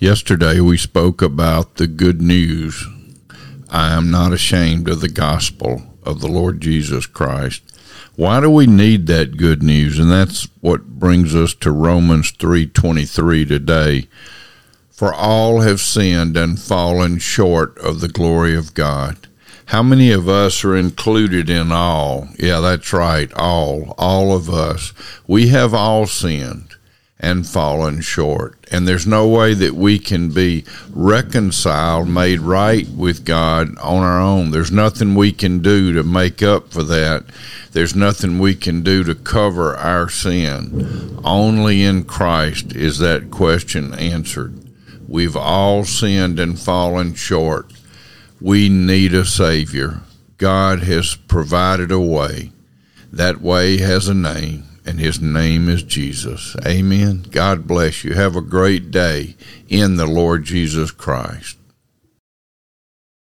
Yesterday we spoke about the good news. I am not ashamed of the gospel of the Lord Jesus Christ. Why do we need that good news? And that's what brings us to Romans 3:23 today. For all have sinned and fallen short of the glory of God. How many of us are included in all? Yeah, that's right, all, all of us. We have all sinned and fallen short. And there's no way that we can be reconciled, made right with God on our own. There's nothing we can do to make up for that. There's nothing we can do to cover our sin. Only in Christ is that question answered. We've all sinned and fallen short. We need a Savior. God has provided a way. That way has a name and his name is Jesus. Amen. God bless you. Have a great day in the Lord Jesus Christ.